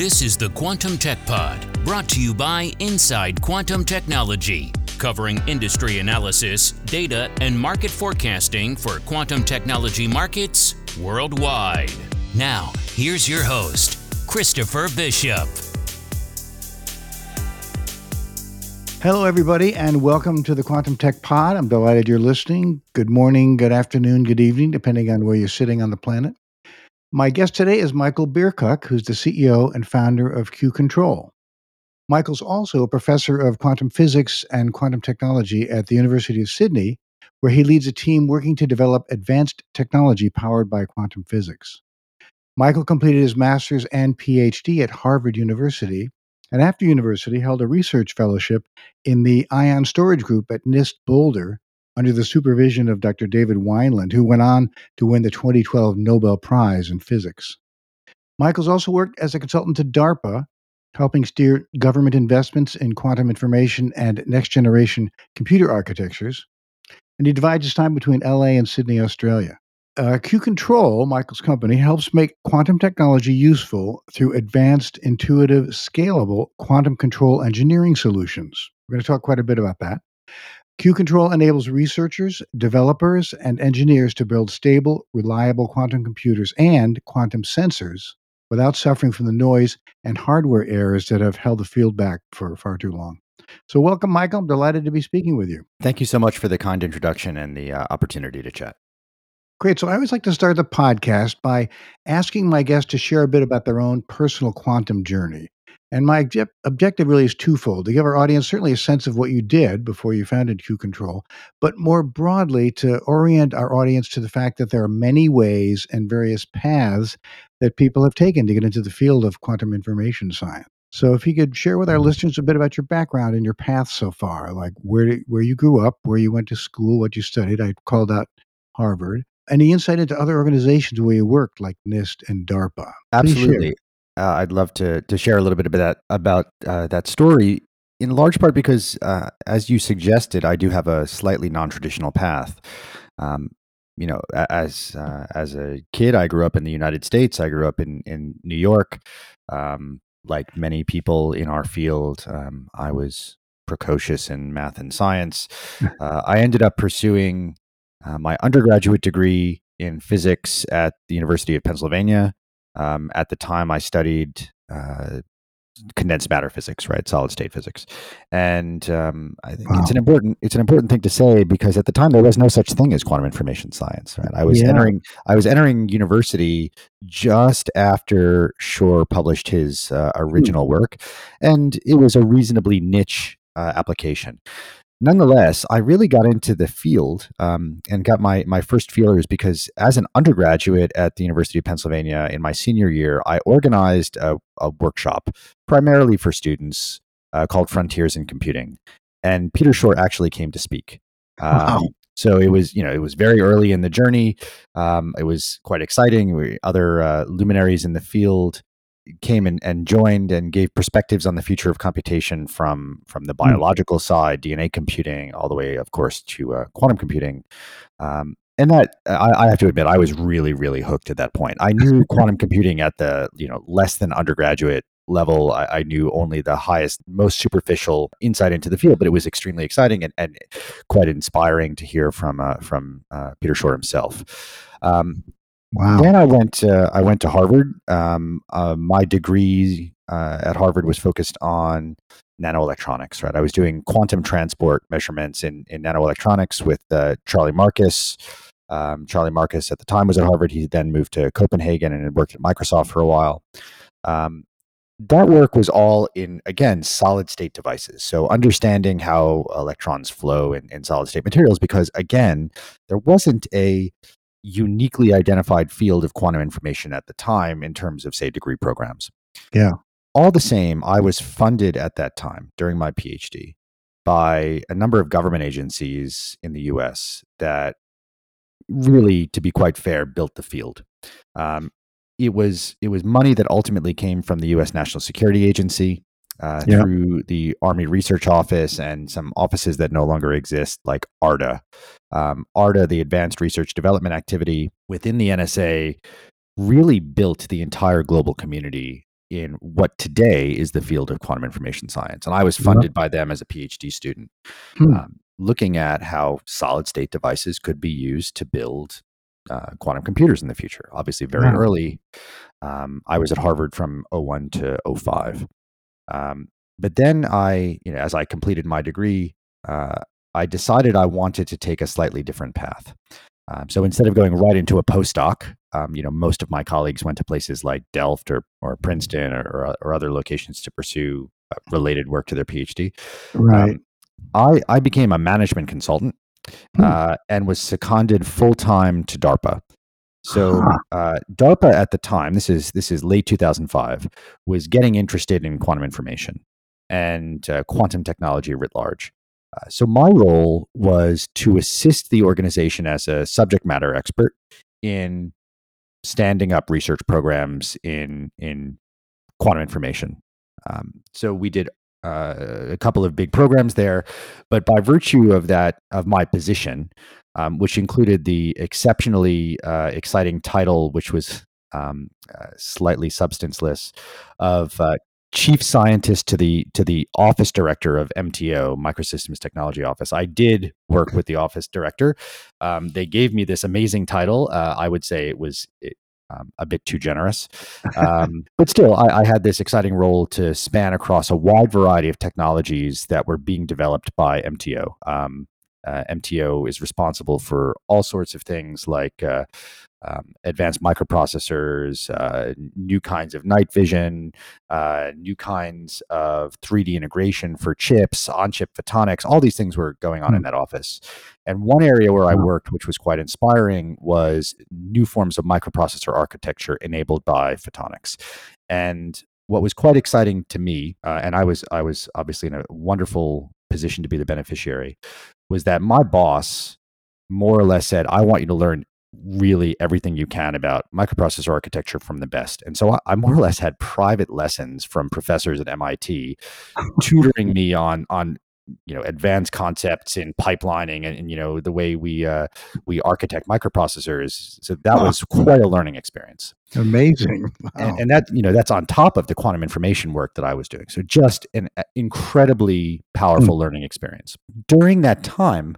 This is the Quantum Tech Pod, brought to you by Inside Quantum Technology, covering industry analysis, data, and market forecasting for quantum technology markets worldwide. Now, here's your host, Christopher Bishop. Hello, everybody, and welcome to the Quantum Tech Pod. I'm delighted you're listening. Good morning, good afternoon, good evening, depending on where you're sitting on the planet. My guest today is Michael Biercuk, who's the CEO and founder of Q Control. Michael's also a professor of quantum physics and quantum technology at the University of Sydney, where he leads a team working to develop advanced technology powered by quantum physics. Michael completed his master's and PhD at Harvard University, and after university held a research fellowship in the ion storage group at NIST Boulder under the supervision of Dr. David Wineland, who went on to win the 2012 Nobel Prize in Physics. Michaels also worked as a consultant to DARPA, helping steer government investments in quantum information and next generation computer architectures. And he divides his time between LA and Sydney, Australia. Uh, Q Control, Michael's company, helps make quantum technology useful through advanced, intuitive, scalable quantum control engineering solutions. We're going to talk quite a bit about that. Q Control enables researchers, developers, and engineers to build stable, reliable quantum computers and quantum sensors without suffering from the noise and hardware errors that have held the field back for far too long. So, welcome, Michael. I'm delighted to be speaking with you. Thank you so much for the kind introduction and the uh, opportunity to chat. Great. So, I always like to start the podcast by asking my guests to share a bit about their own personal quantum journey. And my object- objective really is twofold to give our audience certainly a sense of what you did before you founded Q Control, but more broadly to orient our audience to the fact that there are many ways and various paths that people have taken to get into the field of quantum information science. So, if you could share with our mm-hmm. listeners a bit about your background and your path so far, like where where you grew up, where you went to school, what you studied. I called out Harvard. Any insight into other organizations where you worked, like NIST and DARPA? Absolutely uh, I'd love to to share a little bit about that about uh, that story. In large part because, uh, as you suggested, I do have a slightly non traditional path. Um, you know, as uh, as a kid, I grew up in the United States. I grew up in in New York. Um, like many people in our field, um, I was precocious in math and science. Uh, I ended up pursuing uh, my undergraduate degree in physics at the University of Pennsylvania. Um, at the time, I studied uh, condensed matter physics, right, solid state physics, and um, I think wow. it's an important it's an important thing to say because at the time there was no such thing as quantum information science. Right, I was yeah. entering I was entering university just after Shor published his uh, hmm. original work, and it was a reasonably niche uh, application nonetheless, I really got into the field um, and got my my first feelers because as an undergraduate at the University of Pennsylvania in my senior year, I organized a, a workshop primarily for students uh, called Frontiers in Computing, and Peter Shor actually came to speak. Um, wow. So it was, you know, it was very early in the journey. Um, it was quite exciting. We, other uh, luminaries in the field came and, and joined and gave perspectives on the future of computation from from the hmm. biological mm. side, DNA computing, all the way, of course, to uh, quantum computing. Um, and that I, I, have to admit, I was really, really hooked at that point. I knew quantum computing at the you know less than undergraduate level. I, I, knew only the highest, most superficial insight into the field, but it was extremely exciting and, and quite inspiring to hear from uh, from uh, Peter Shor himself. Um, Wow. Then I went. Uh, I went to Harvard. Um, uh, my degree uh, at Harvard was focused on nanoelectronics. Right. I was doing quantum transport measurements in in nanoelectronics with uh, Charlie Marcus. Um, Charlie Marcus at the time was at Harvard. He then moved to Copenhagen and had worked at Microsoft for a while. Um, that work was all in again solid state devices so understanding how electrons flow in, in solid state materials because again there wasn't a uniquely identified field of quantum information at the time in terms of, say, degree programs. Yeah. All the same, I was funded at that time during my PhD by a number of government agencies in the US that really, to be quite fair, built the field. Um, it was it was money that ultimately came from the U.S. National Security Agency, uh, yeah. through the Army Research Office and some offices that no longer exist, like ARDA. Um, ARDA, the Advanced Research Development Activity within the NSA, really built the entire global community in what today is the field of quantum information science. And I was funded by them as a PhD student, hmm. um, looking at how solid state devices could be used to build uh, quantum computers in the future. Obviously, very wow. early. Um, I was at Harvard from 01 to 05. Um, but then I, you know, as I completed my degree, uh, I decided I wanted to take a slightly different path. Um, so instead of going right into a postdoc, um, you know, most of my colleagues went to places like Delft or, or Princeton or, or, or other locations to pursue uh, related work to their PhD. Right. Um, I, I became a management consultant hmm. uh, and was seconded full time to DARPA. So uh, DARPA at the time, this is this is late 2005, was getting interested in quantum information and uh, quantum technology writ large. Uh, so my role was to assist the organization as a subject matter expert in standing up research programs in in quantum information. Um, so we did uh, a couple of big programs there, but by virtue of that of my position, um, which included the exceptionally uh, exciting title, which was um, uh, slightly substanceless, of uh, chief scientist to the to the office director of MTO Microsystems Technology Office. I did work with the office director. Um, they gave me this amazing title. Uh, I would say it was it, um, a bit too generous, um, but still, I, I, had this exciting role to span across a wide variety of technologies that were being developed by MTO. Um, uh, MTO is responsible for all sorts of things like uh, um, advanced microprocessors, uh, new kinds of night vision, uh, new kinds of 3D integration for chips, on chip photonics. All these things were going on in that office. And one area where I worked, which was quite inspiring, was new forms of microprocessor architecture enabled by photonics. And what was quite exciting to me, uh, and I was I was obviously in a wonderful position to be the beneficiary, was that my boss more or less said, I want you to learn really everything you can about microprocessor architecture from the best. And so I, I more or less had private lessons from professors at MIT tutoring me on on you know advanced concepts in pipelining and, and you know the way we uh, we architect microprocessors so that was quite a learning experience amazing wow. and, and, that you know that's on top of the quantum information work that i was doing so just an incredibly powerful mm. learning experience during that time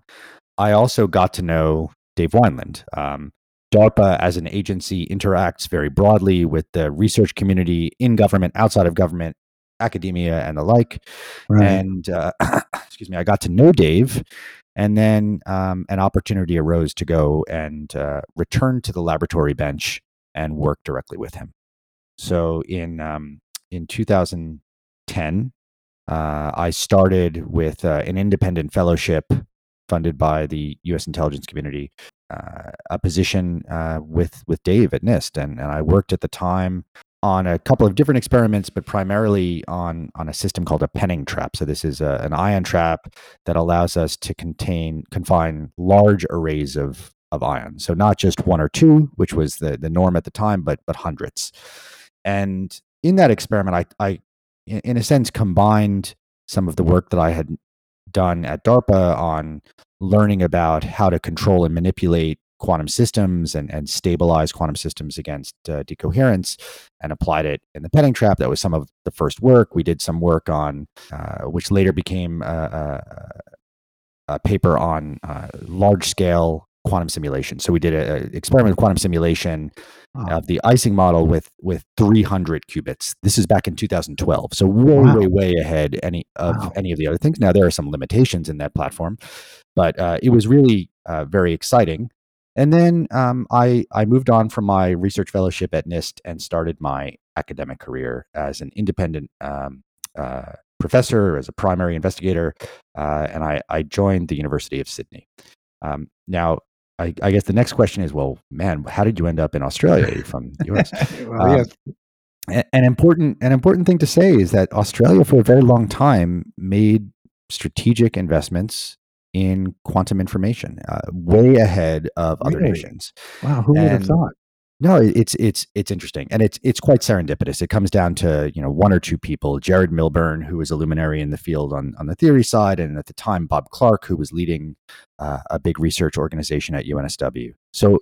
i also got to know Dave Wineland. Um, DARPA as an agency interacts very broadly with the research community in government, outside of government, academia, and the like. Right. And uh, excuse me, I got to know Dave, and then um, an opportunity arose to go and uh, return to the laboratory bench and work directly with him. So in um, in 2010, uh, I started with uh, an independent fellowship funded by the U.S. intelligence community, uh, a position uh, with with Dave at NIST, and and I worked at the time on a couple of different experiments, but primarily on on a system called a Penning trap. So this is a, an ion trap that allows us to contain confine large arrays of of ions. So not just one or two, which was the the norm at the time, but but hundreds. And in that experiment, I I in a sense combined some of the work that I had done at DARPA on learning about how to control and manipulate quantum systems and, and stabilize quantum systems against uh, decoherence and applied it in the Penning trap. That was some of the first work. We did some work on, uh, which later became a, a, a paper on uh, large scale quantum simulation. So we did an experiment with quantum simulation oh. of the Ising model with with 300 qubits. This is back in 2012. So way wow. way way ahead any of wow. any of the other things. Now there are some limitations in that platform, but uh, it was really uh, very exciting. And then um, I I moved on from my research fellowship at NIST and started my academic career as an independent um, uh, professor, as a primary investigator, uh, and I, I joined the University of Sydney. Um, now, I, I, guess the next question is, well, man, how did you end up in Australia from the US? well, um, yes. An important, an important thing to say is that Australia, for a very long time, made strategic investments in quantum information, uh, way ahead of really? other nations. Wow, who and, would have thought? No, it's it's it's interesting, and it's it's quite serendipitous. It comes down to you know one or two people: Gerard Milburn, who was a luminary in the field on on the theory side, and at the time Bob Clark, who was leading uh, a big research organization at UNSW. So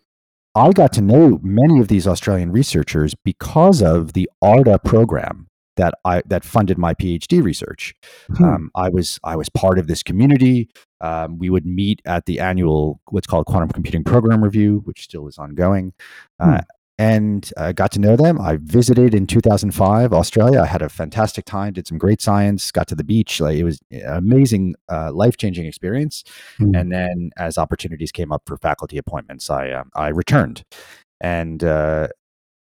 I got to know many of these Australian researchers because of the ARDA program that I that funded my PhD research. Hmm. Um, I was I was part of this community. Um, we would meet at the annual what's called Quantum Computing Program Review, which still is ongoing. Uh, hmm and uh, got to know them. I visited in 2005 Australia. I had a fantastic time, did some great science, got to the beach. Like it was an amazing, uh, life changing experience. Mm. And then as opportunities came up for faculty appointments, I uh, I returned. And uh,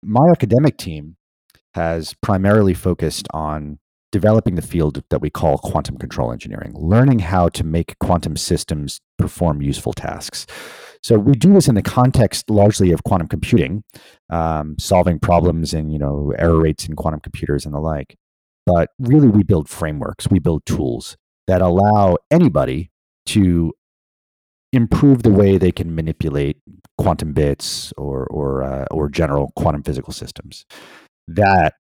my academic team has primarily focused on developing the field that we call quantum control engineering, learning how to make quantum systems perform useful tasks. So we do this in the context largely of quantum computing, um, solving problems and you know error rates in quantum computers and the like. But really, we build frameworks, we build tools that allow anybody to improve the way they can manipulate quantum bits or or uh, or general quantum physical systems. That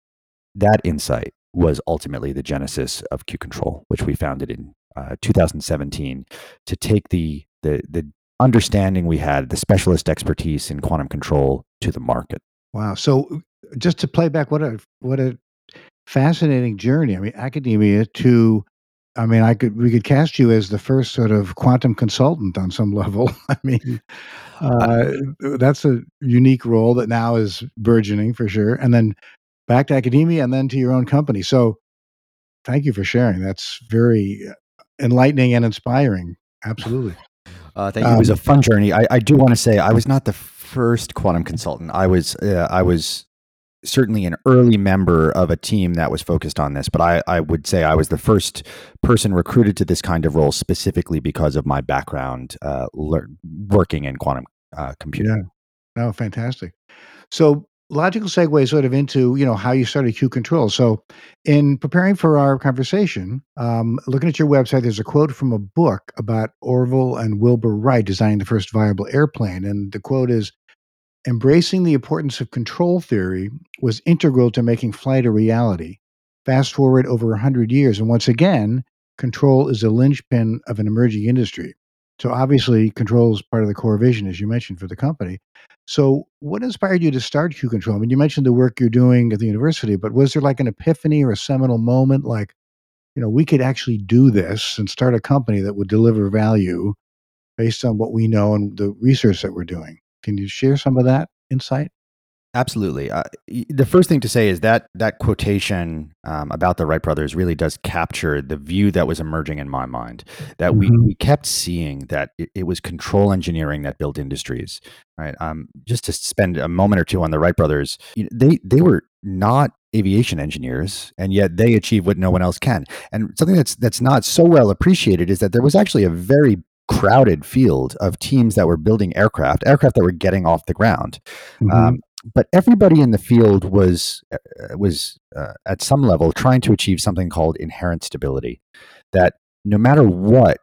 that insight was ultimately the genesis of Q Control, which we founded in uh, 2017 to take the the the understanding we had, the specialist expertise in quantum control to the market. Wow. So just to play back, what a what a fascinating journey. I mean, academia to I mean, I could we could cast you as the first sort of quantum consultant on some level. I mean, uh, that's a unique role that now is burgeoning for sure. And then back to academia, and then to your own company. So, thank you for sharing. That's very enlightening and inspiring. Absolutely. Uh, thank you. Um, it was a um, fun journey. I, I do want to say I was not the first quantum consultant. I was uh, I was certainly an early member of a team that was focused on this, but I, I would say I was the first person recruited to this kind of role specifically because of my background uh, working in quantum uh, computing. Yeah. Oh, fantastic. So logical segue sort of into you know how you started Q Control. So, in preparing for our conversation, um, looking at your website, there's a quote from a book about Orville and Wilbur Wright designing the first viable airplane, and the quote is. Embracing the importance of control theory was integral to making flight a reality. Fast forward over 100 years, and once again, control is a linchpin of an emerging industry. So obviously, control is part of the core vision, as you mentioned, for the company. So, what inspired you to start Q Control? I mean, you mentioned the work you're doing at the university, but was there like an epiphany or a seminal moment, like, you know, we could actually do this and start a company that would deliver value based on what we know and the research that we're doing? Can you share some of that insight? Absolutely. Uh, the first thing to say is that that quotation um, about the Wright brothers really does capture the view that was emerging in my mind. That mm-hmm. we, we kept seeing that it, it, was control engineering that built industries. Right. Um, just to spend a moment or two on the Wright brothers, you know, they they were not aviation engineers, and yet they achieve what no one else can. And something that's that's not so well appreciated is that there was actually a very crowded field of teams that were building aircraft, aircraft that were getting off the ground. Mm-hmm. Um, but everybody in the field was uh, was uh, at some level trying to achieve something called inherent stability that no matter what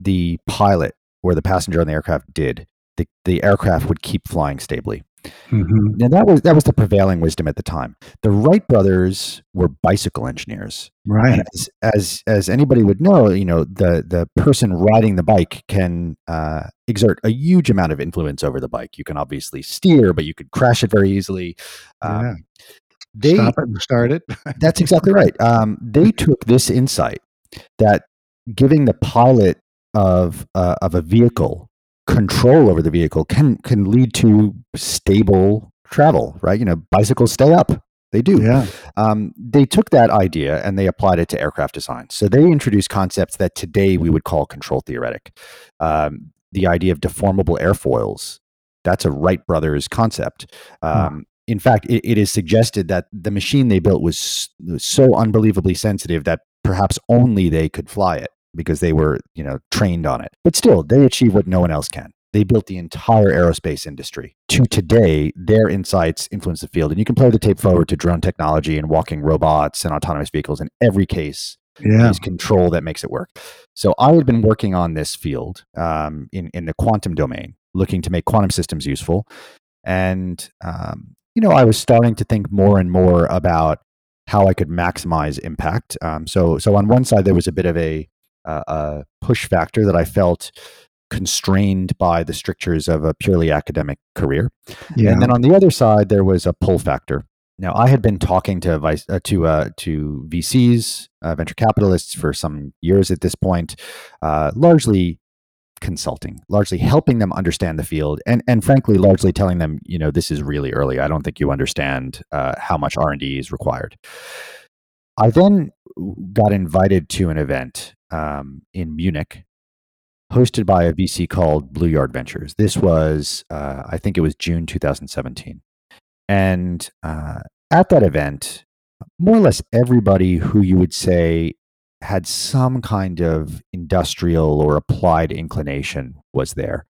the pilot or the passenger on the aircraft did the, the aircraft would keep flying stably mm-hmm. now that was that was the prevailing wisdom at the time the wright brothers were bicycle engineers right as, as, as anybody would know you know the the person riding the bike can uh, exert a huge amount of influence over the bike. You can obviously steer, but you could crash it very easily. Um, yeah. They, Stop it and start it. that's exactly right. Um, they took this insight that giving the pilot of uh, of a vehicle control over the vehicle can can lead to stable travel. Right? You know, bicycles stay up. They do. Yeah. Um, they took that idea and they applied it to aircraft design. So they introduced concepts that today we would call control theoretic. Um, the idea of deformable airfoils. That's a Wright brothers concept. Um, In fact, it, it is suggested that the machine they built was, was so unbelievably sensitive that perhaps only they could fly it because they were, you know, trained on it. But still, they achieve what no one else can. They built the entire aerospace industry. To today, their insights influence the field. And you can play the tape forward to drone technology and walking robots and autonomous vehicles. In every case, yeah. is control that makes it work. So I had been working on this field um, in in the quantum domain, looking to make quantum systems useful, and um, you know I was starting to think more and more about how I could maximize impact. Um, so so on one side there was a bit of a, uh, a push factor that I felt constrained by the strictures of a purely academic career. Yeah. And then on the other side, there was a pull factor. Now, I had been talking to vice, uh, to uh, to VCs, uh, venture capitalists, for some years at this point, uh, largely consulting, largely helping them understand the field, and and frankly, largely telling them, you know, this is really early. I don't think you understand uh, how much R and D is required. I then got invited to an event um, in Munich, hosted by a VC called Blue Yard Ventures. This was, uh, I think, it was June 2017, and uh, at that event, more or less everybody who you would say had some kind of industrial or applied inclination was there.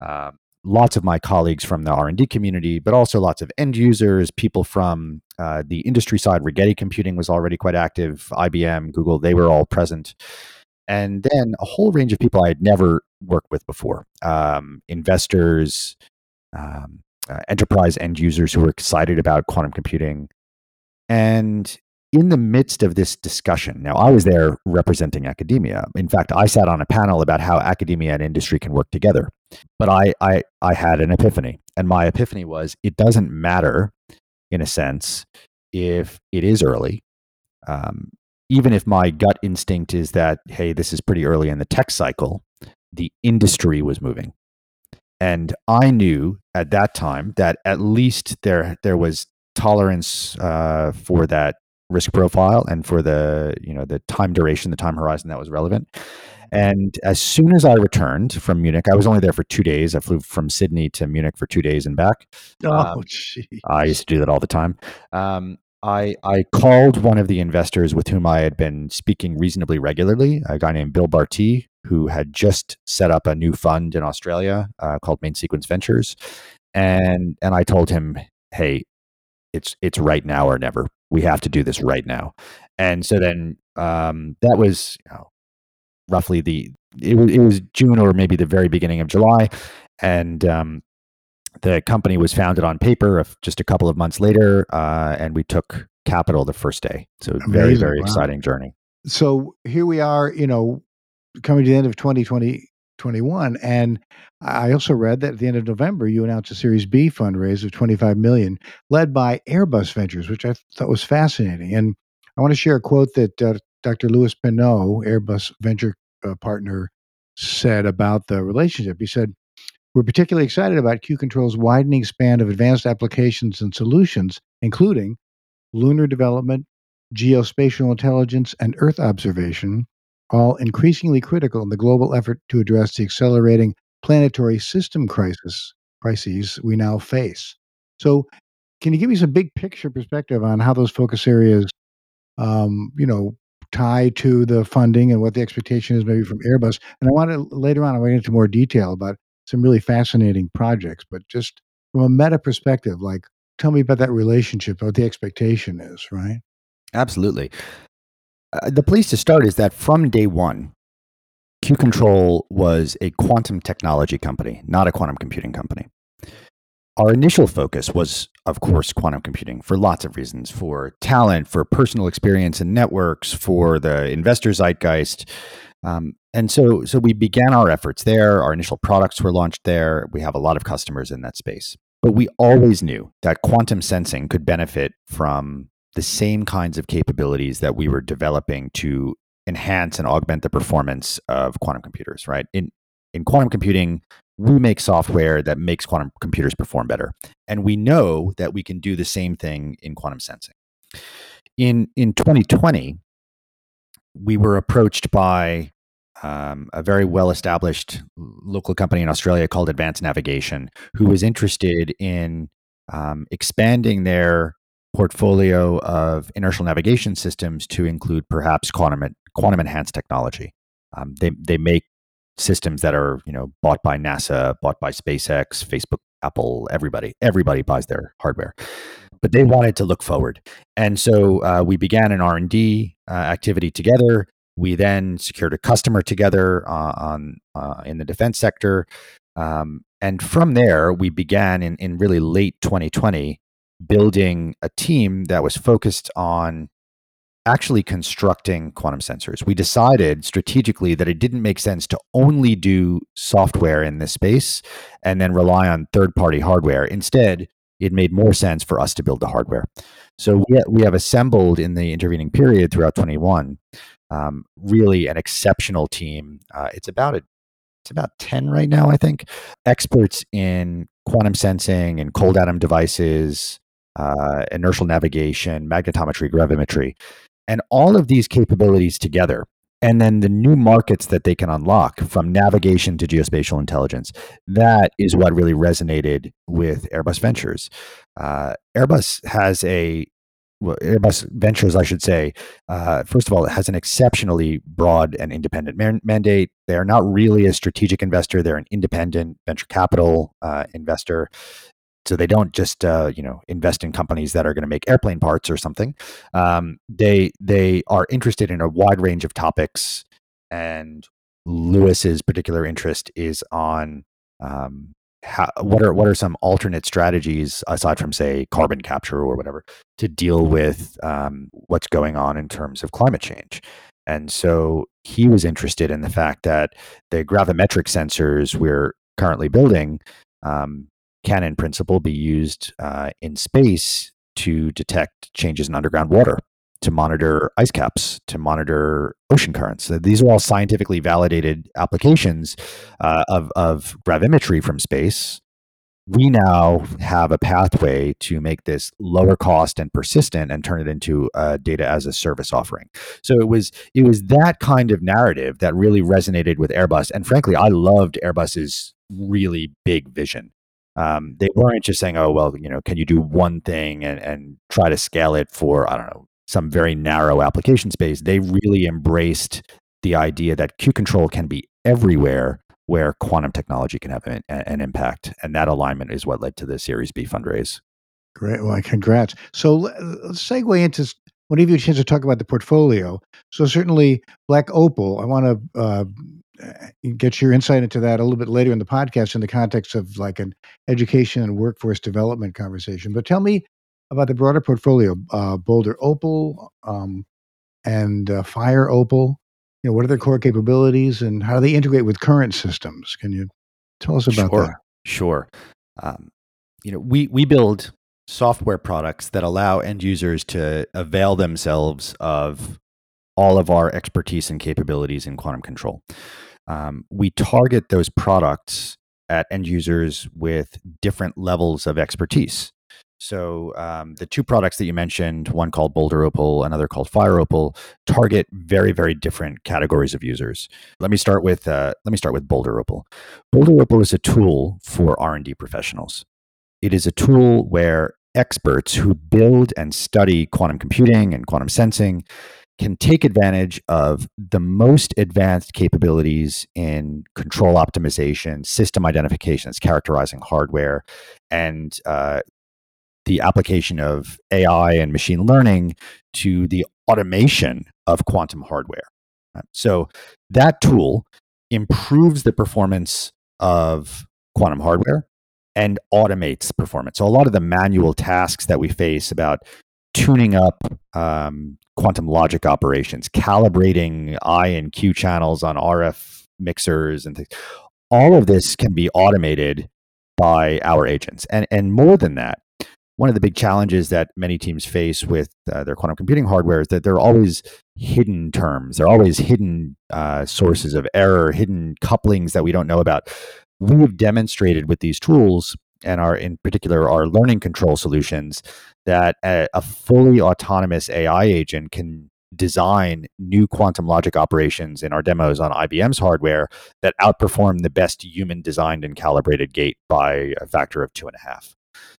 Um, lots of my colleagues from the r&d community but also lots of end users people from uh, the industry side rigetti computing was already quite active ibm google they were all present and then a whole range of people i had never worked with before um, investors um, uh, enterprise end users who were excited about quantum computing and in the midst of this discussion, now I was there representing academia. In fact, I sat on a panel about how academia and industry can work together. But I, I, I had an epiphany, and my epiphany was it doesn't matter, in a sense, if it is early. Um, even if my gut instinct is that, hey, this is pretty early in the tech cycle, the industry was moving. And I knew at that time that at least there there was tolerance uh, for that risk profile and for the you know the time duration the time horizon that was relevant. And as soon as i returned from munich i was only there for two days. I flew from sydney to munich for two days and back. Oh, um, i used to do that all the time. Um, I, I called one of the investors with whom I had been speaking reasonably regularly, a guy named Bill Bartee, who had just set up a new fund in Australia uh, called Main Sequence Ventures, and and I told him, "Hey, it's it's right now or never. We have to do this right now. And so then um, that was you know, roughly the it was, it was June or maybe the very beginning of July, and um, the company was founded on paper just a couple of months later, uh, and we took capital the first day. So Amazing. very very wow. exciting journey. So here we are, you know, coming to the end of 2020 21 and I also read that at the end of November you announced a Series B fundraise of 25 million led by Airbus Ventures which I thought was fascinating and I want to share a quote that uh, Dr. Lewis Pinault Airbus venture uh, partner said about the relationship he said we're particularly excited about Q Control's widening span of advanced applications and solutions including lunar development geospatial intelligence and earth observation all increasingly critical in the global effort to address the accelerating planetary system crisis crises we now face. So, can you give me some big picture perspective on how those focus areas, um, you know, tie to the funding and what the expectation is maybe from Airbus? And I want to later on I want to get into more detail about some really fascinating projects, but just from a meta perspective, like tell me about that relationship, what the expectation is, right? Absolutely. Uh, the place to start is that from day one, Q Control was a quantum technology company, not a quantum computing company. Our initial focus was, of course, quantum computing for lots of reasons for talent, for personal experience and networks, for the investor zeitgeist. Um, and so, so we began our efforts there. Our initial products were launched there. We have a lot of customers in that space. But we always knew that quantum sensing could benefit from the same kinds of capabilities that we were developing to enhance and augment the performance of quantum computers, right? In in quantum computing, we make software that makes quantum computers perform better. And we know that we can do the same thing in quantum sensing. In in 2020, we were approached by um, a very well established local company in Australia called Advanced Navigation, who was interested in um, expanding their portfolio of inertial navigation systems to include perhaps quantum quantum enhanced technology. Um, they they make systems that are you know bought by NASA, bought by SpaceX, Facebook, Apple, everybody. Everybody buys their hardware, but they wanted to look forward, and so uh, we began an R and D uh, activity together. We then secured a customer together uh, on uh, in the defense sector, um, and from there we began in in really late 2020 building a team that was focused on actually constructing quantum sensors. We decided strategically that it didn't make sense to only do software in this space and then rely on third party hardware. Instead, it made more sense for us to build the hardware. So we, we have assembled in the intervening period throughout 21 um, really an exceptional team. Uh, it's about a it's about 10 right now, I think. Experts in quantum sensing and cold atom devices, uh, inertial navigation, magnetometry, gravimetry. And all of these capabilities together, and then the new markets that they can unlock from navigation to geospatial intelligence, that is what really resonated with Airbus Ventures. Uh, Airbus has a well, Airbus Ventures, I should say, uh, first of all, it has an exceptionally broad and independent man- mandate. They are not really a strategic investor; they're an independent venture capital uh, investor. So they don't just uh, you know invest in companies that are going to make airplane parts or something. Um, they they are interested in a wide range of topics, and Lewis's particular interest is on um, how, what are what are some alternate strategies aside from say carbon capture or whatever to deal with um, what's going on in terms of climate change. And so he was interested in the fact that the gravimetric sensors we're currently building um, can, in principle, be used uh, in space to detect changes in underground water, to monitor ice caps, to monitor ocean currents. So these are all scientifically validated applications uh, of, of gravimetry from space. We now have a pathway to make this lower cost and persistent and turn it into a data as a service offering. So it was it was that kind of narrative that really resonated with Airbus. And frankly, I loved Airbus's really big vision. Um, they weren't just saying, "Oh, well, you know, can you do one thing and, and try to scale it for I don't know some very narrow application space?" They really embraced the idea that Q control can be everywhere where quantum technology can have an, an impact, and that alignment is what led to the Series B fundraise. Great, well, congrats. So let's segue into when give you a chance to talk about the portfolio. So certainly, Black Opal. I want to uh, get your insight into that a little bit later in the podcast in the context of like an education and workforce development conversation. But tell me about the broader portfolio, uh, Boulder Opal um, and uh, Fire Opal. You know, what are their core capabilities and how do they integrate with current systems? Can you tell us about sure, that? Sure. Um, you know, we we build software products that allow end users to avail themselves of all of our expertise and capabilities in quantum control um, we target those products at end users with different levels of expertise. So um, the two products that you mentioned, one called Boulder Opal, another called Fire Opal, target very, very different categories of users. Let me start with uh, let me start with Boulder Opal. Boulder Opal is a tool for R and D professionals. It is a tool where experts who build and study quantum computing and quantum sensing can take advantage of the most advanced capabilities in control optimization, system identifications, characterizing hardware, and uh, the application of AI and machine learning to the automation of quantum hardware. So that tool improves the performance of quantum hardware and automates performance. So a lot of the manual tasks that we face about tuning up um, quantum logic operations, calibrating I and Q channels on RF mixers and things. All of this can be automated by our agents. And, and more than that, one of the big challenges that many teams face with uh, their quantum computing hardware is that there are always hidden terms. There are always hidden uh, sources of error, hidden couplings that we don't know about. We've demonstrated with these tools and our in particular our learning control solutions that a, a, fully autonomous AI agent can design new quantum logic operations in our demos on IBM's hardware that outperform the best human designed and calibrated gate by a factor of two and a half.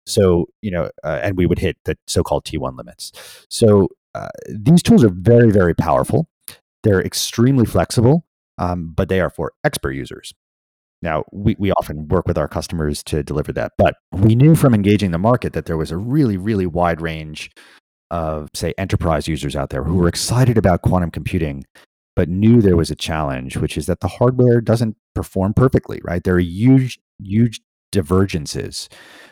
So, you know, uh, and we would hit the so called T1 limits. So, uh, these tools are very, very powerful. They're extremely flexible, um, but they are for expert users. Now, we, we often work with our customers to deliver that, but we knew from engaging the market that there was a really, really wide range of, say, enterprise users out there who were excited about quantum computing, but knew there was a challenge, which is that the hardware doesn't perform perfectly, right? There are huge, huge divergences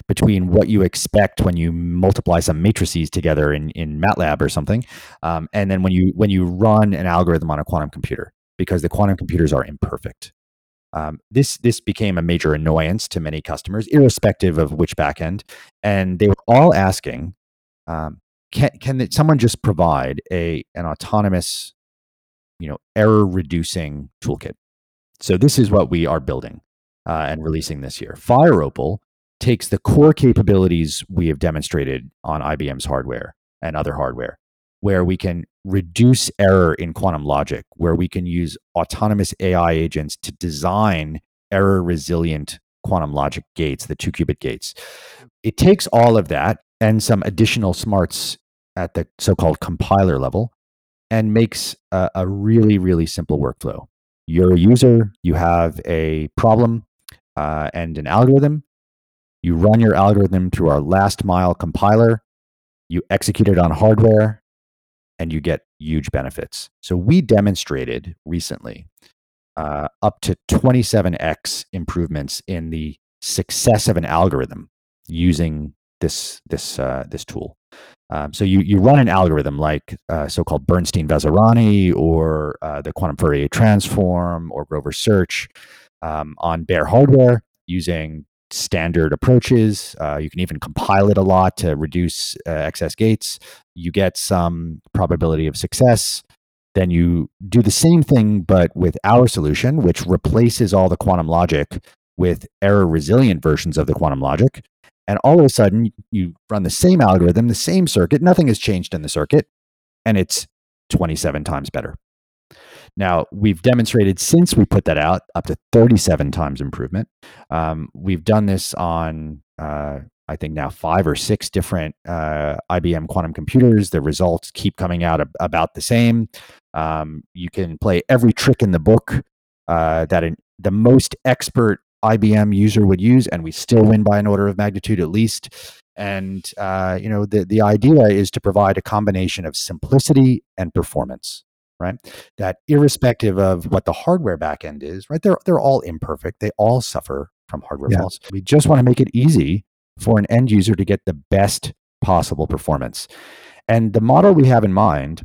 between what you expect when you multiply some matrices together in, in MATLAB or something, um, and then when you when you run an algorithm on a quantum computer, because the quantum computers are imperfect. Um, this this became a major annoyance to many customers, irrespective of which backend, and they were all asking, um, "Can can someone just provide a an autonomous, you know, error reducing toolkit?" So this is what we are building uh, and releasing this year. FireOpal takes the core capabilities we have demonstrated on IBM's hardware and other hardware, where we can reduce error in quantum logic, where we can use autonomous AI agents to design error resilient quantum logic gates, the two qubit gates. It takes all of that and some additional smarts at the so called compiler level and makes a, a, really, really simple workflow. You're a user, you have a problem uh, and an algorithm. You run your algorithm through our last mile compiler, you execute it on hardware, and you get huge benefits. So we demonstrated recently uh, up to 27x improvements in the success of an algorithm using this this uh, this tool. Um, so you you run an algorithm like uh, so-called Bernstein-Vazirani or uh, the quantum Fourier transform or Grover search um, on bare hardware using standard approaches. Uh, you can even compile it a lot to reduce uh, excess gates. You get some probability of success. Then you do the same thing, but with our solution, which replaces all the quantum logic with error resilient versions of the quantum logic. And all of a sudden, you run the same algorithm, the same circuit, nothing has changed in the circuit, and it's 27 times better. Now, we've demonstrated since we put that out up to 37 times improvement. Um, we've done this on, uh, I think, now five or six different uh, IBM quantum computers. The results keep coming out ab- about the same. Um, you can play every trick in the book uh, that an, the most expert IBM user would use, and we still win by an order of magnitude at least. And uh, you know, the the idea is to provide a combination of simplicity and performance right? That irrespective of what the hardware backend is, right? They're they're all imperfect. They all suffer from hardware yeah. faults. We just want to make it easy for an end user to get the best possible performance. And the model we have in mind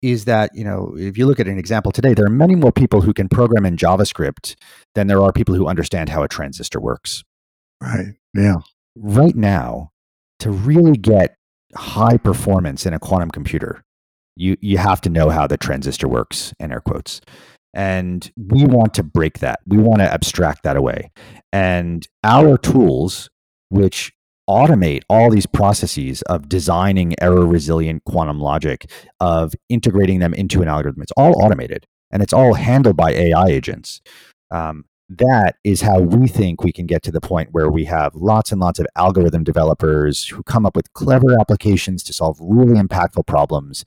is that, you know, if you look at an example today, there are many more people who can program in JavaScript than there are people who understand how a transistor works. Right. Yeah. Right now, to really get high performance in a quantum computer, you you have to know how the transistor works in air quotes. And we want to break that. We want to abstract that away. And our tools which automate all these processes of designing error resilient quantum logic of integrating them into an algorithm it's all automated and it's all handled by ai agents. Um, that is how we think we can get to the point where we have lots and lots of algorithm developers who come up with clever applications to solve really impactful problems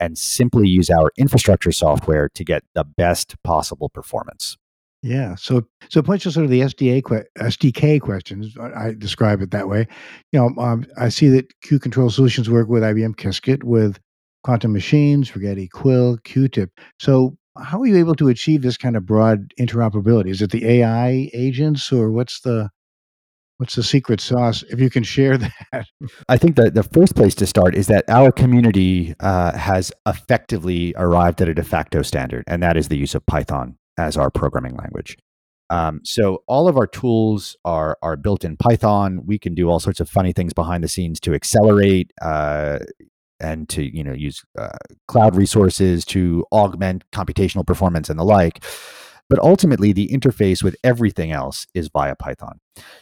and simply use our infrastructure software to get the best possible performance. Yeah. So, so points to sort of the SDA que- SDK questions. I describe it that way. You know, um, I see that Q Control Solutions work with IBM Qiskit, with Quantum Machines, Rigetti Quil, QuTiP. So, how are you able to achieve this kind of broad interoperability? Is it the AI agents, or what's the What's the secret sauce? If you can share that. I think that the first place to start is that our community uh, has effectively arrived at a de facto standard, and that is the use of Python as our programming language. Um, so all of our tools are are built in Python. We can do all sorts of funny things behind the scenes to accelerate uh, and to you know use uh, cloud resources to augment computational performance and the like. But ultimately, the interface with everything else is via Python.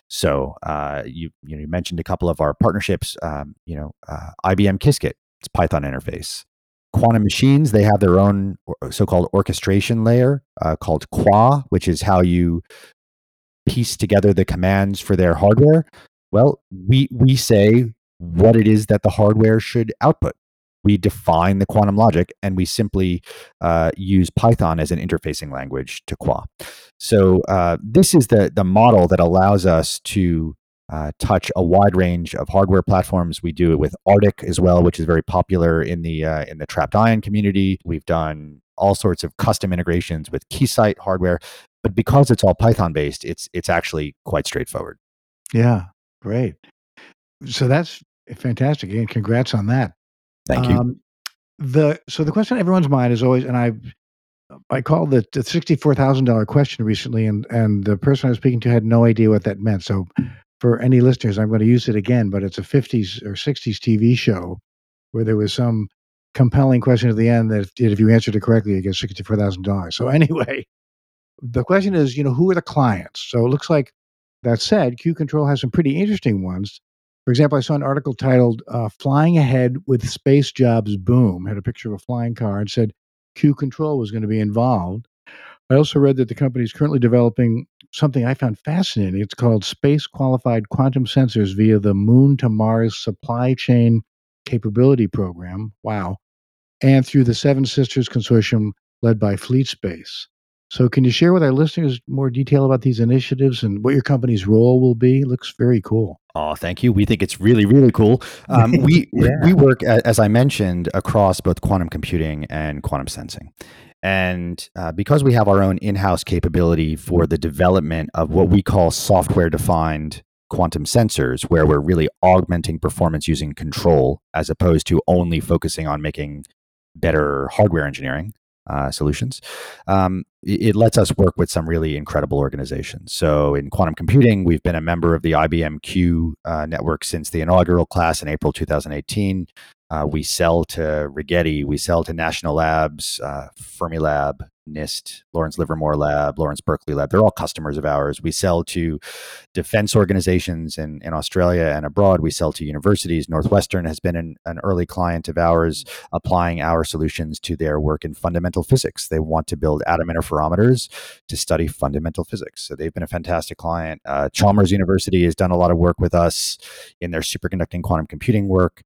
So uh, you you, know, you, mentioned a couple of our partnerships. Um, you know, uh, IBM Qiskit, it's Python interface. Quantum machines, they have their own so-called orchestration layer uh, called Qua, which is how you piece together the commands for their hardware. Well, we we say what it is that the hardware should output we define the quantum logic and we simply uh, use Python as an interfacing language to Qua. So uh, this is the the model that allows us to uh, touch a wide range of hardware platforms. We do it with ARTIQ as well, which is very popular in the uh, in the trapped ion community. We've done all sorts of custom integrations with Keysight hardware. but because it's all Python based, it's it's actually quite straightforward. Yeah, great. So that's fantastic, and congrats on that. Thank you. Um, the so the question on everyone's mind is always, and I I called the, the sixty four thousand dollar question recently, and and the person I was speaking to had no idea what that meant. So for any listeners, I'm going to use it again, but it's a 50s or 60s TV show where there was some compelling question at the end that if you answered it correctly, you get $64,000. So anyway, the question is, you know, who are the clients? So it looks like that said, Q Control has some pretty interesting ones. For example, I saw an article titled uh, Flying Ahead with Space Jobs Boom, had a picture of a flying car and said Q Control was going to be involved. I also read that the company is currently developing something I found fascinating. It's called Space Qualified Quantum Sensors via the Moon to Mars Supply Chain Capability Program. Wow. And through the Seven Sisters Consortium led by Fleet Space. So, can you share with our listeners more detail about these initiatives and what your company's role will be? It looks very cool. Oh, thank you. We think it's really, really cool. Um, we yeah. we work, as I mentioned, across both quantum computing and quantum sensing. And uh, because we have our own in house capability for the development of what we call software defined quantum sensors, where we're really augmenting performance using control as opposed to only focusing on making better hardware engineering uh, solutions, um, it, lets us work with some really incredible organizations. So, in quantum computing, we've been a member of the IBM Q uh, network since the inaugural class in April 2018. Uh, we sell to Rigetti, we sell to National Labs, uh, Fermilab, NIST, Lawrence Livermore Lab, Lawrence Berkeley Lab. They're all customers of ours. We sell to defense organizations in, in Australia and abroad. We sell to universities. Northwestern has been an, an early client of ours, applying our solutions to their work in fundamental physics. They want to build atom interferometers to study fundamental physics. So they've been a fantastic client. Uh, Chalmers University has done a lot of work with us in their superconducting quantum computing work.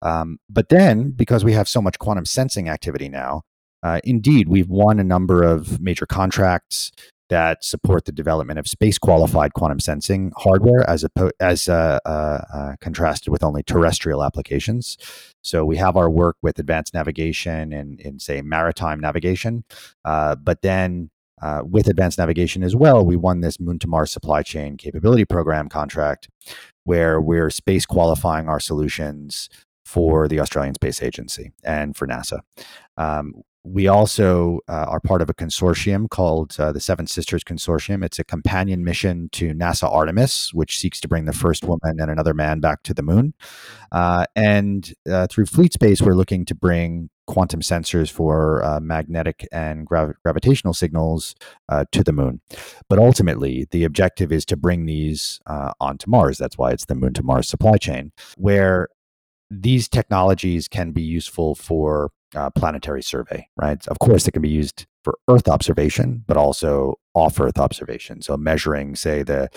Um, but then, because we have so much quantum sensing activity now, uh, indeed, we've won a number of major contracts that support the development of space qualified quantum sensing hardware as a, as uh, uh, uh, contrasted with only terrestrial applications. So we have our work with advanced navigation and in say maritime navigation, but then with advanced navigation as well, we won this Moon to Mars supply chain capability program contract, where we're space qualifying our solutions for the Australian Space Agency and for NASA. Um, we also uh, are part of a consortium called uh, the Seven Sisters Consortium. It's a companion mission to NASA Artemis, which seeks to bring the first woman and another man back to the moon. Uh, and uh, through Fleet Space, we're looking to bring quantum sensors for uh, magnetic and grav- gravitational signals uh, to the moon. But ultimately, the objective is to bring these onto Mars. That's why it's the Moon to Mars supply chain, where these technologies can be useful for uh, planetary survey, right? Of course, they can be used for Earth observation, but also off Earth observation. So measuring, say, the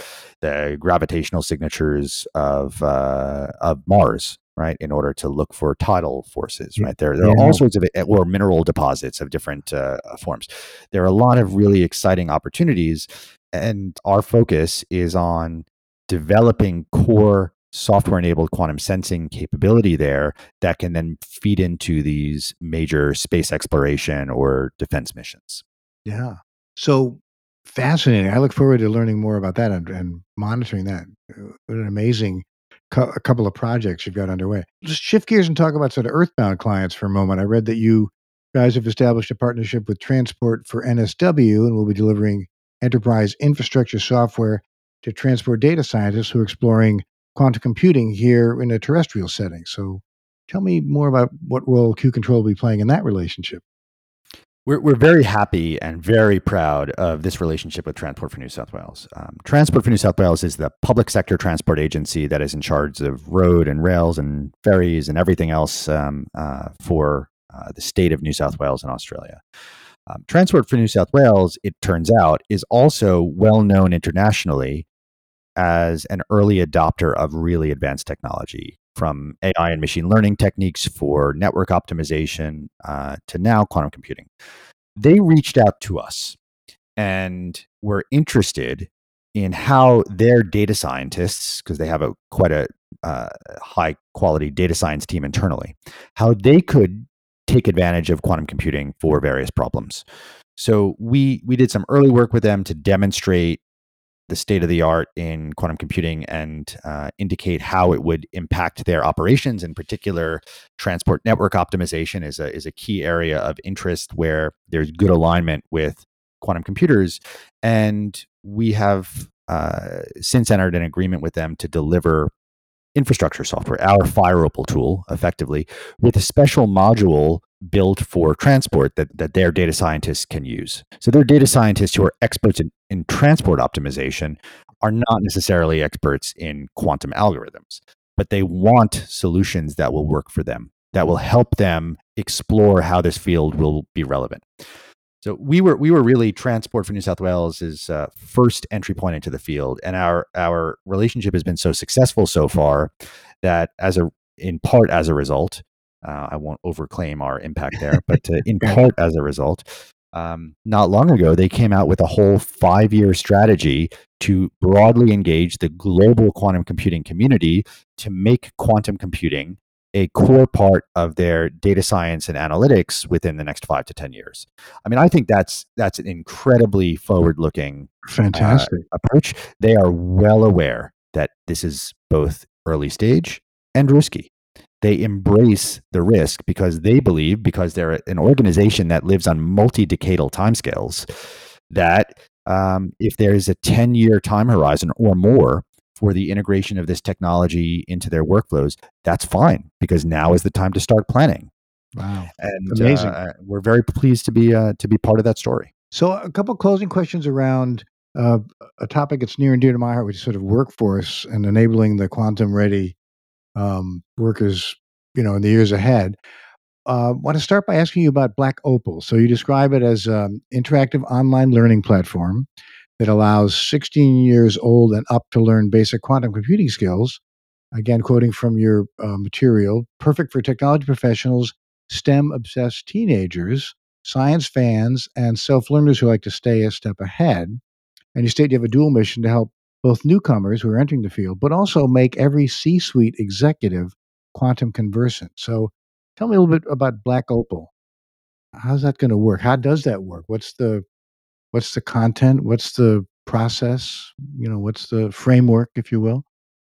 the gravitational signatures of uh, of Mars, right, in order to look for tidal forces, right? There, there are all sorts of or mineral deposits of different uh, forms. There are a lot of really exciting opportunities, and our focus is on developing core software enabled quantum sensing capability there that can then feed into these major space exploration or defense missions. Yeah. So fascinating. I look forward to learning more about that and, and monitoring that. What an amazing a couple of projects you've got underway. Just shift gears and talk about sort of earthbound clients for a moment. I read that you guys have established a partnership with Transport for NSW and will be delivering enterprise infrastructure software to transport data scientists who are exploring quantum computing here in a terrestrial setting. So tell me more about what role Q Control will be playing in that relationship. We're, we're very happy and very proud of this relationship with Transport for New South Wales. Um, Transport for New South Wales is the public sector transport agency that is in charge of road and rails and ferries and everything else um, uh, for uh, the state of New South Wales and Australia. Um, Transport for New South Wales, it turns out, is also well known internationally as an early adopter of really advanced technology from AI and machine learning techniques for network optimization uh, to now quantum computing. They reached out to us and were interested in how their data scientists, because they have a quite a uh, high quality data science team internally, how they could take advantage of quantum computing for various problems. So we we did some early work with them to demonstrate the state of the art in quantum computing and uh, indicate how it would impact their operations. In particular, transport network optimization is a is a key area of interest where there's good alignment with quantum computers, and we have uh, since entered an agreement with them to deliver infrastructure software, our FireOpal tool, effectively, with a special module built for transport that, that their data scientists can use. So their data scientists who are experts in, in transport optimization are not necessarily experts in quantum algorithms, but they want solutions that will work for them, that will help them explore how this field will be relevant. So we were we were really transport for New South Wales' uh, first entry point into the field, and our our relationship has been so successful so far that as a in part as a result, uh, I won't overclaim our impact there, but uh, in part as a result, um, not long ago they came out with a whole five year strategy to broadly engage the global quantum computing community to make quantum computing a core part of their data science and analytics within the next five to ten years. I mean, I think that's that's an incredibly forward-looking, uh, fantastic uh, approach. They are well aware that this is both early stage and risky. They embrace the risk because they believe, because they're an organization that lives on multi-decadal timescales, that um, if there is a 10 year time horizon or more, for the integration of this technology into their workflows, that's fine because now is the time to start planning. Wow, and amazing! Uh, we're very pleased to be uh, to be part of that story. So, a couple closing questions around uh, a topic that's near and dear to my heart, which is sort of workforce and enabling the quantum ready um, workers, you know, in the years ahead. Uh, want to start by asking you about Black Opal. So, you describe it as an interactive online learning platform that allows 16 years old and up to learn basic quantum computing skills. Again, quoting from your uh, material, perfect for technology professionals, STEM obsessed teenagers, science fans, and self learners who like to stay a step ahead. And you state you have a dual mission to help both newcomers who are entering the field, but also make every C suite executive quantum conversant. So tell me a little bit about Black Opal. How's that going to work? How does that work? What's the what's the content what's the process you know what's the framework if you will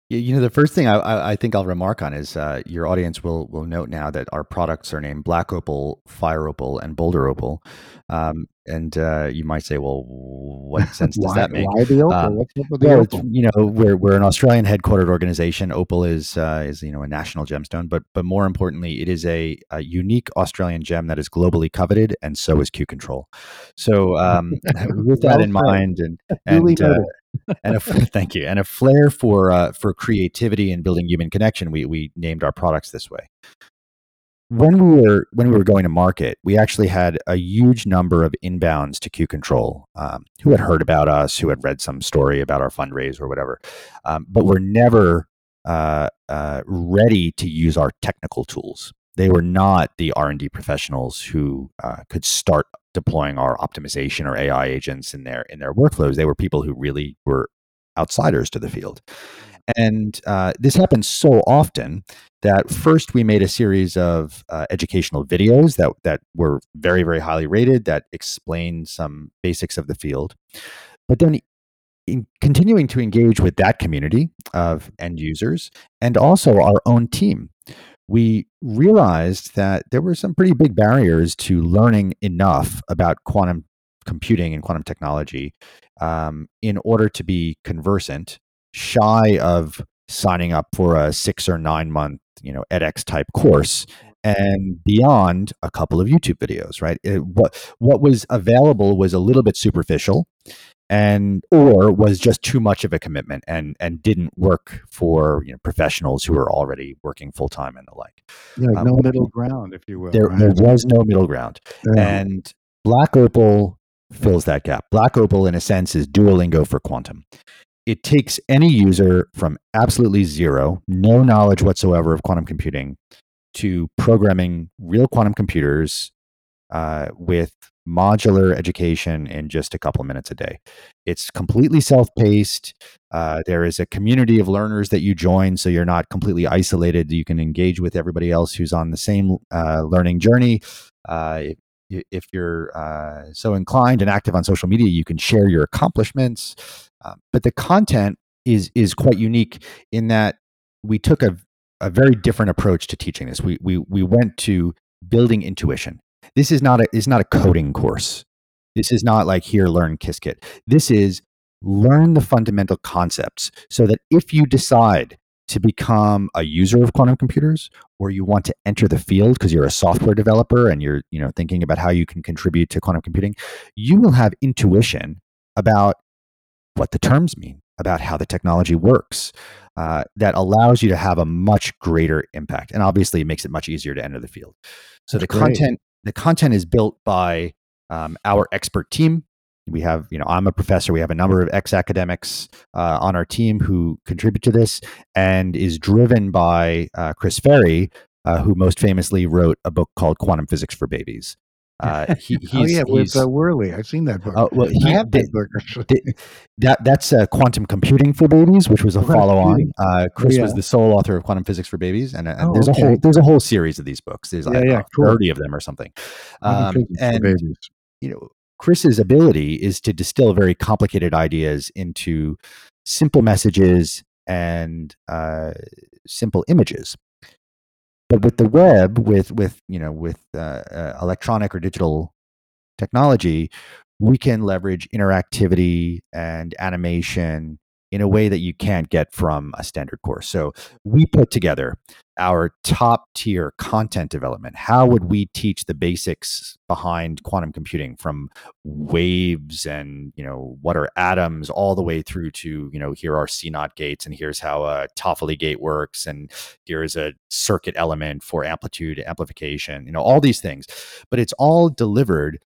you know, the first thing I, I think I'll remark on is uh, your audience will will note now that our products are named Black Opal, Fire Opal, and Boulder Opal. Um, and uh, you might say, well, what sense does why, that make? Why the Opal? Uh, What's up with the well, Opal? You know, we're we're an Australian headquartered organization. Opal is uh, is you know a national gemstone, but but more importantly, it is a, a unique Australian gem that is globally coveted, and so is Q Control. So um, with that in mind, and and uh, and a, thank you, and a flair for uh, for creativity and building human connection. We we named our products this way. When we were when we were going to market, we actually had a huge number of inbounds to Q Control um, who had heard about us, who had read some story about our fundraise or whatever, um, but were never uh, uh, ready to use our technical tools. They were not the R and D professionals who uh, could start deploying our optimization or AI agents in their in their workflows. They were people who really were outsiders to the field. And uh, this happens so often that first we made a series of uh, educational videos that that were very very highly rated that explained some basics of the field, but then in continuing to engage with that community of end users and also our own team we realized that there were some pretty big barriers to learning enough about quantum computing and quantum technology um, in order to be conversant, shy of signing up for a six or nine month, you know, edX type course and beyond a couple of YouTube videos, right? It, what what was available was a little bit superficial, and or was just too much of a commitment and and didn't work for you know professionals who are already working full time and the like. Yeah, um, no middle ground, if you will. There, right? there was no middle ground, and Black Opal fills that gap. Black Opal, in a sense, is Duolingo for quantum. It takes any user from absolutely zero, no knowledge whatsoever of quantum computing, to programming real quantum computers uh, with modular education in just a couple of minutes a day. It's completely self paced. Uh, there is a community of learners that you join, so you're not completely isolated. You can engage with everybody else who's on the same uh, learning journey. Uh, if you're uh, so inclined and active on social media, you can share your accomplishments. Um, but the content is is quite unique in that we took a a very different approach to teaching this. We we we went to building intuition. This is not a is not a coding course. This is not like here learn Qiskit. This is learn the fundamental concepts so that if you decide to become a user of quantum computers or you want to enter the field because you're a software developer and you're you know thinking about how you can contribute to quantum computing you will have intuition about what the terms mean about how the technology works uh, that allows you to have a much greater impact and obviously it makes it much easier to enter the field. So That's the great. content the content is built by um, our expert team. We have you know i'm a professor. We have a number of ex academics uh, on our team who contribute to this and is driven by uh, chris ferrie uh, who most famously wrote a book called quantum physics for babies uh, he, oh yeah, with uh, whurley. I've seen that book. Uh, well, he, I have that book. that that's uh, Quantum Computing for Babies, which was a follow-on. Uh, Chris yeah. was the sole author of Quantum Physics for Babies, and, and oh, there's okay. a whole there's a whole series of these books. There's yeah, like yeah, cool. thirty of them or something. Um, and you know, Chris's ability is to distill very complicated ideas into simple messages and uh, simple images. But with the web, with with you know with uh, uh, electronic or digital technology, we can leverage interactivity and animation in a way that you can't get from a standard course. So we put together our top tier content development. How would we teach the basics behind quantum computing from waves and, you know, what are atoms all the way through to, you know, here are CNOT gates and here's how a Toffoli gate works and here's a circuit element for amplitude amplification, you know, all these things. But it's all delivered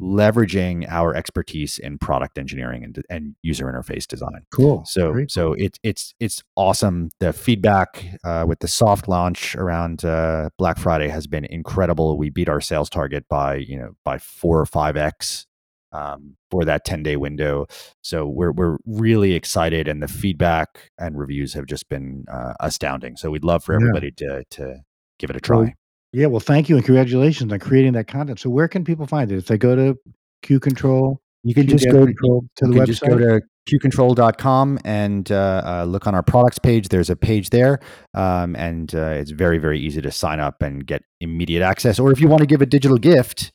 leveraging our expertise in product engineering and, and user interface design. Cool. So cool. so it's it's it's awesome. The feedback uh, with the soft launch around uh, Black Friday has been incredible. We beat our sales target by you know by four or five x um, for that 10 day window. So we're, we're really excited and the feedback and reviews have just been uh, astounding. So we'd love for everybody yeah. to, to give it a try. Well, yeah, well, thank you and congratulations on creating that content. So, where can people find it? If they go to Q Control, you can just go to, to the website. Just go to qcontrol.com and uh, uh, look on our products page. There's a page there, um, and uh, it's very, very easy to sign up and get immediate access. Or if you want to give a digital gift,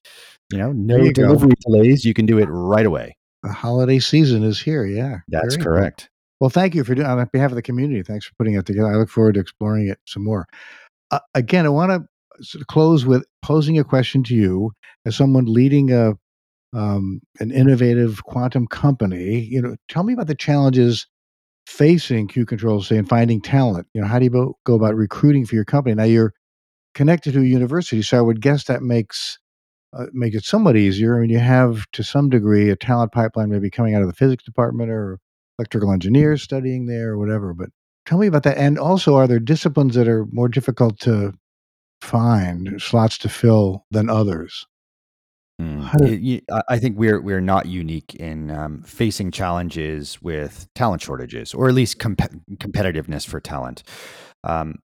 you know, no delivery go. delays. You can do it right away. The holiday season is here. Yeah, that's correct. Well, thank you for doing on behalf of the community. Thanks for putting it together. I look forward to exploring it some more. Uh, again, I want to sort of close with posing a question to you as someone leading a um, an innovative quantum company. You know, tell me about the challenges facing Q Control, say, and finding talent. You know, how do you go about recruiting for your company? Now you're connected to a university, so I would guess that makes uh, make it somewhat easier. I mean, you have to some degree a talent pipeline, maybe coming out of the physics department or electrical engineers studying there or whatever. But tell me about that. And also, are there disciplines that are more difficult to find slots to fill than others. Mm. I think we're we're not unique in um, facing challenges with talent shortages, or at least comp- competitiveness for talent. Um,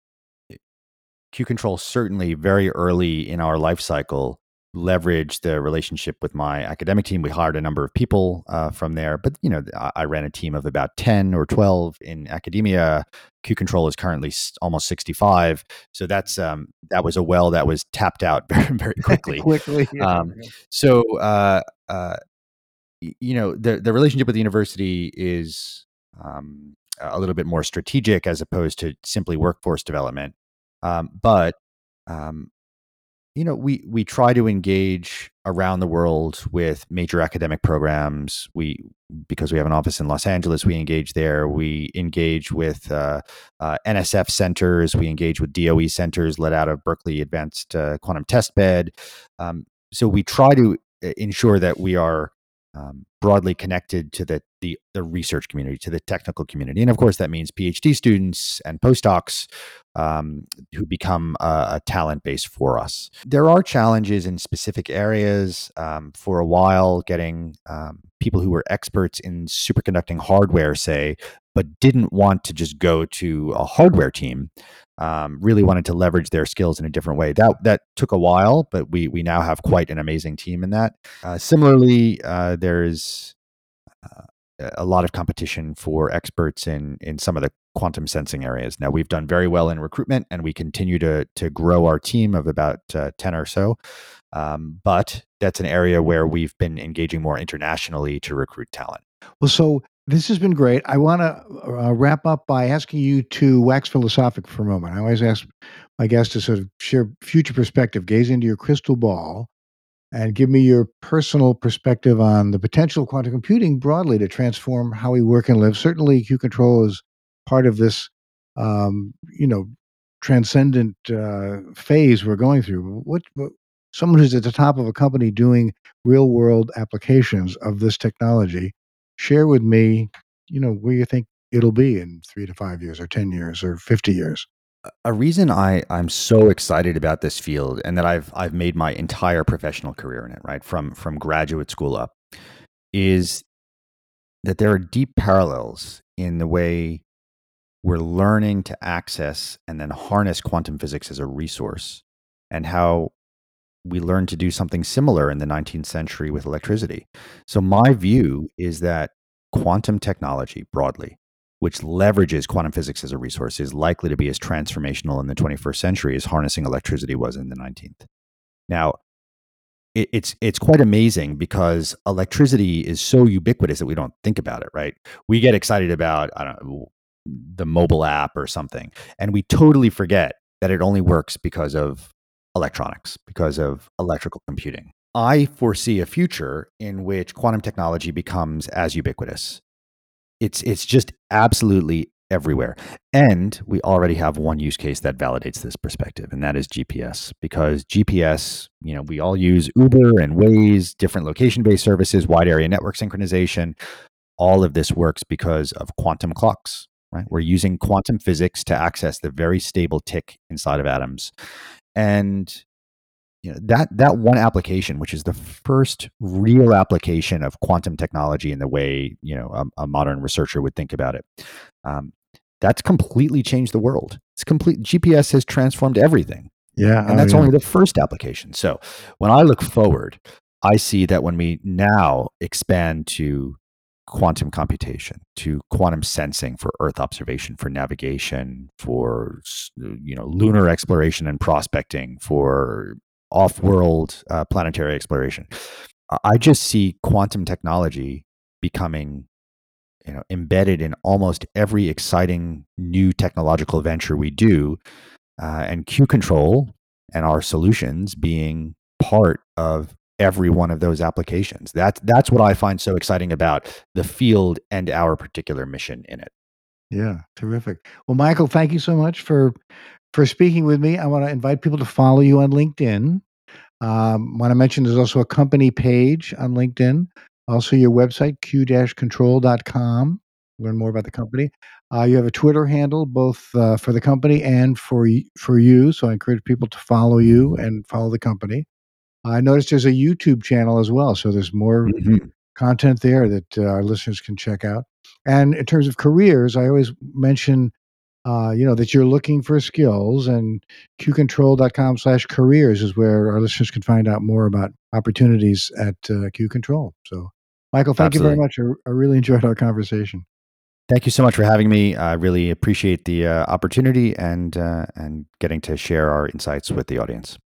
Q Control certainly very early in our life cycle leverage the relationship with my academic team. We hired a number of people uh, from there, but you know, I, I, ran a team of about ten or twelve in academia. Q Control is currently almost sixty-five, so that's um, that was a well that was tapped out very very quickly. quickly, yeah. um, so uh, uh, you know, the the relationship with the university is um, a little bit more strategic as opposed to simply workforce development. Um, but um, you know we we try to engage around the world with major academic programs. We because we have an office in los angeles we engage there. We engage with uh, uh, nsf centers. We engage with doe centers led out of berkeley advanced uh, quantum test bed um, so we try to uh, ensure that we are um, broadly connected to the, the, the research community, to the technical community, and of course that means PhD students and postdocs um, who become a, a, talent base for us. There are challenges in specific areas. Um, for a while, getting um, people who were experts in superconducting hardware, say, but didn't want to just go to a hardware team. Um, really wanted to leverage their skills in a different way. That that took a while, but we we now have quite an amazing team in that. Uh, similarly, uh, there's uh, a lot of competition for experts in in some of the quantum sensing areas. Now we've done very well in recruitment, and we continue to to grow our team of about uh, ten or so. Um, but that's an area where we've been engaging more internationally to recruit talent. Well, so this has been great. I want to uh, wrap up by asking you to wax philosophic for a moment. I always ask my guests to sort of share future perspective, gaze into your crystal ball, and give me your personal perspective on the potential of quantum computing broadly to transform how we work and live. Certainly, Q control is part of this, um, you know, transcendent uh, phase we're going through. What, what someone who's at the top of a company doing real world applications of this technology share with me, you know, where you think it'll be in three to five years or 10 years or 50 years. A reason I, I'm so excited about this field and that I've I've made my entire professional career in it, right? From from graduate school up, is that there are deep parallels in the way we're learning to access and then harness quantum physics as a resource and how we learned to do something similar in the 19th century with electricity. So, my view is that quantum technology broadly, which leverages quantum physics as a resource, is likely to be as transformational in the 21st century as harnessing electricity was in the 19th. Now, it, it's it's quite amazing because electricity is so ubiquitous that we don't think about it, right? We get excited about I don't know the mobile app or something, and we totally forget that it only works because of electronics, because of electrical computing. I foresee a future in which quantum technology becomes as ubiquitous. It's it's just absolutely everywhere. And we already have one use case that validates this perspective, and that is GPS. Because GPS, you know, we all use Uber and Waze, different location-based services, wide area network synchronization. All of this works because of quantum clocks, right? We're using quantum physics to access the very stable tick inside of atoms and you know that that one application which is the first real application of quantum technology in the way you know a, a modern researcher would think about it um, that's completely changed the world. It's complete gps has transformed everything. Yeah and oh, that's yeah. only the first application. So when i look forward i see that when we now expand to quantum computation to quantum sensing for earth observation for navigation for you know lunar exploration and prospecting for off-world uh, planetary exploration. I just see quantum technology becoming you know embedded in almost every exciting new technological venture we do uh, and q control and our solutions being part of every one of those applications. That's that's what I find so exciting about the field and our particular mission in it. Yeah, terrific. Well, Michael, thank you so much for for speaking with me. I want to invite people to follow you on LinkedIn. Um, want to mention there's also a company page on LinkedIn. Also, your website, q-control.com. Learn more about the company. Uh, you have a Twitter handle, both uh, for the company and for for you. So I encourage people to follow you and follow the company. I noticed there's a YouTube channel as well, so there's more mm-hmm. content there that uh, our listeners can check out. And in terms of careers, I always mention, uh, you know, that you're looking for skills, and qcontrol.com slash careers is where our listeners can find out more about opportunities at uh, Q Control. So, Michael, thank Absolutely. you very much. I, I, really enjoyed our conversation. Thank you so much for having me. I really appreciate the uh, opportunity and uh, and getting to share our insights with the audience.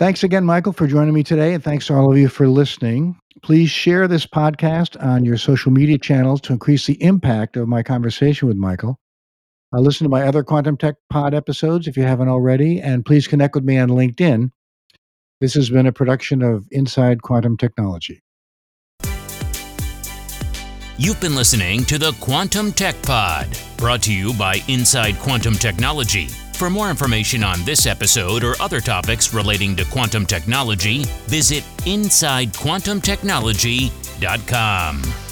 Thanks again, Michael, for joining me today. And thanks to all of you for listening. Please share this podcast on your social media channels to increase the impact of my conversation with Michael. Uh, listen to my other Quantum Tech Pod episodes if you haven't already. And please connect with me on LinkedIn. This has been a production of Inside Quantum Technology. You've been listening to the Quantum Tech Pod, brought to you by Inside Quantum Technology For more information on this episode or other topics relating to quantum technology, visit InsideQuantumTechnology.com.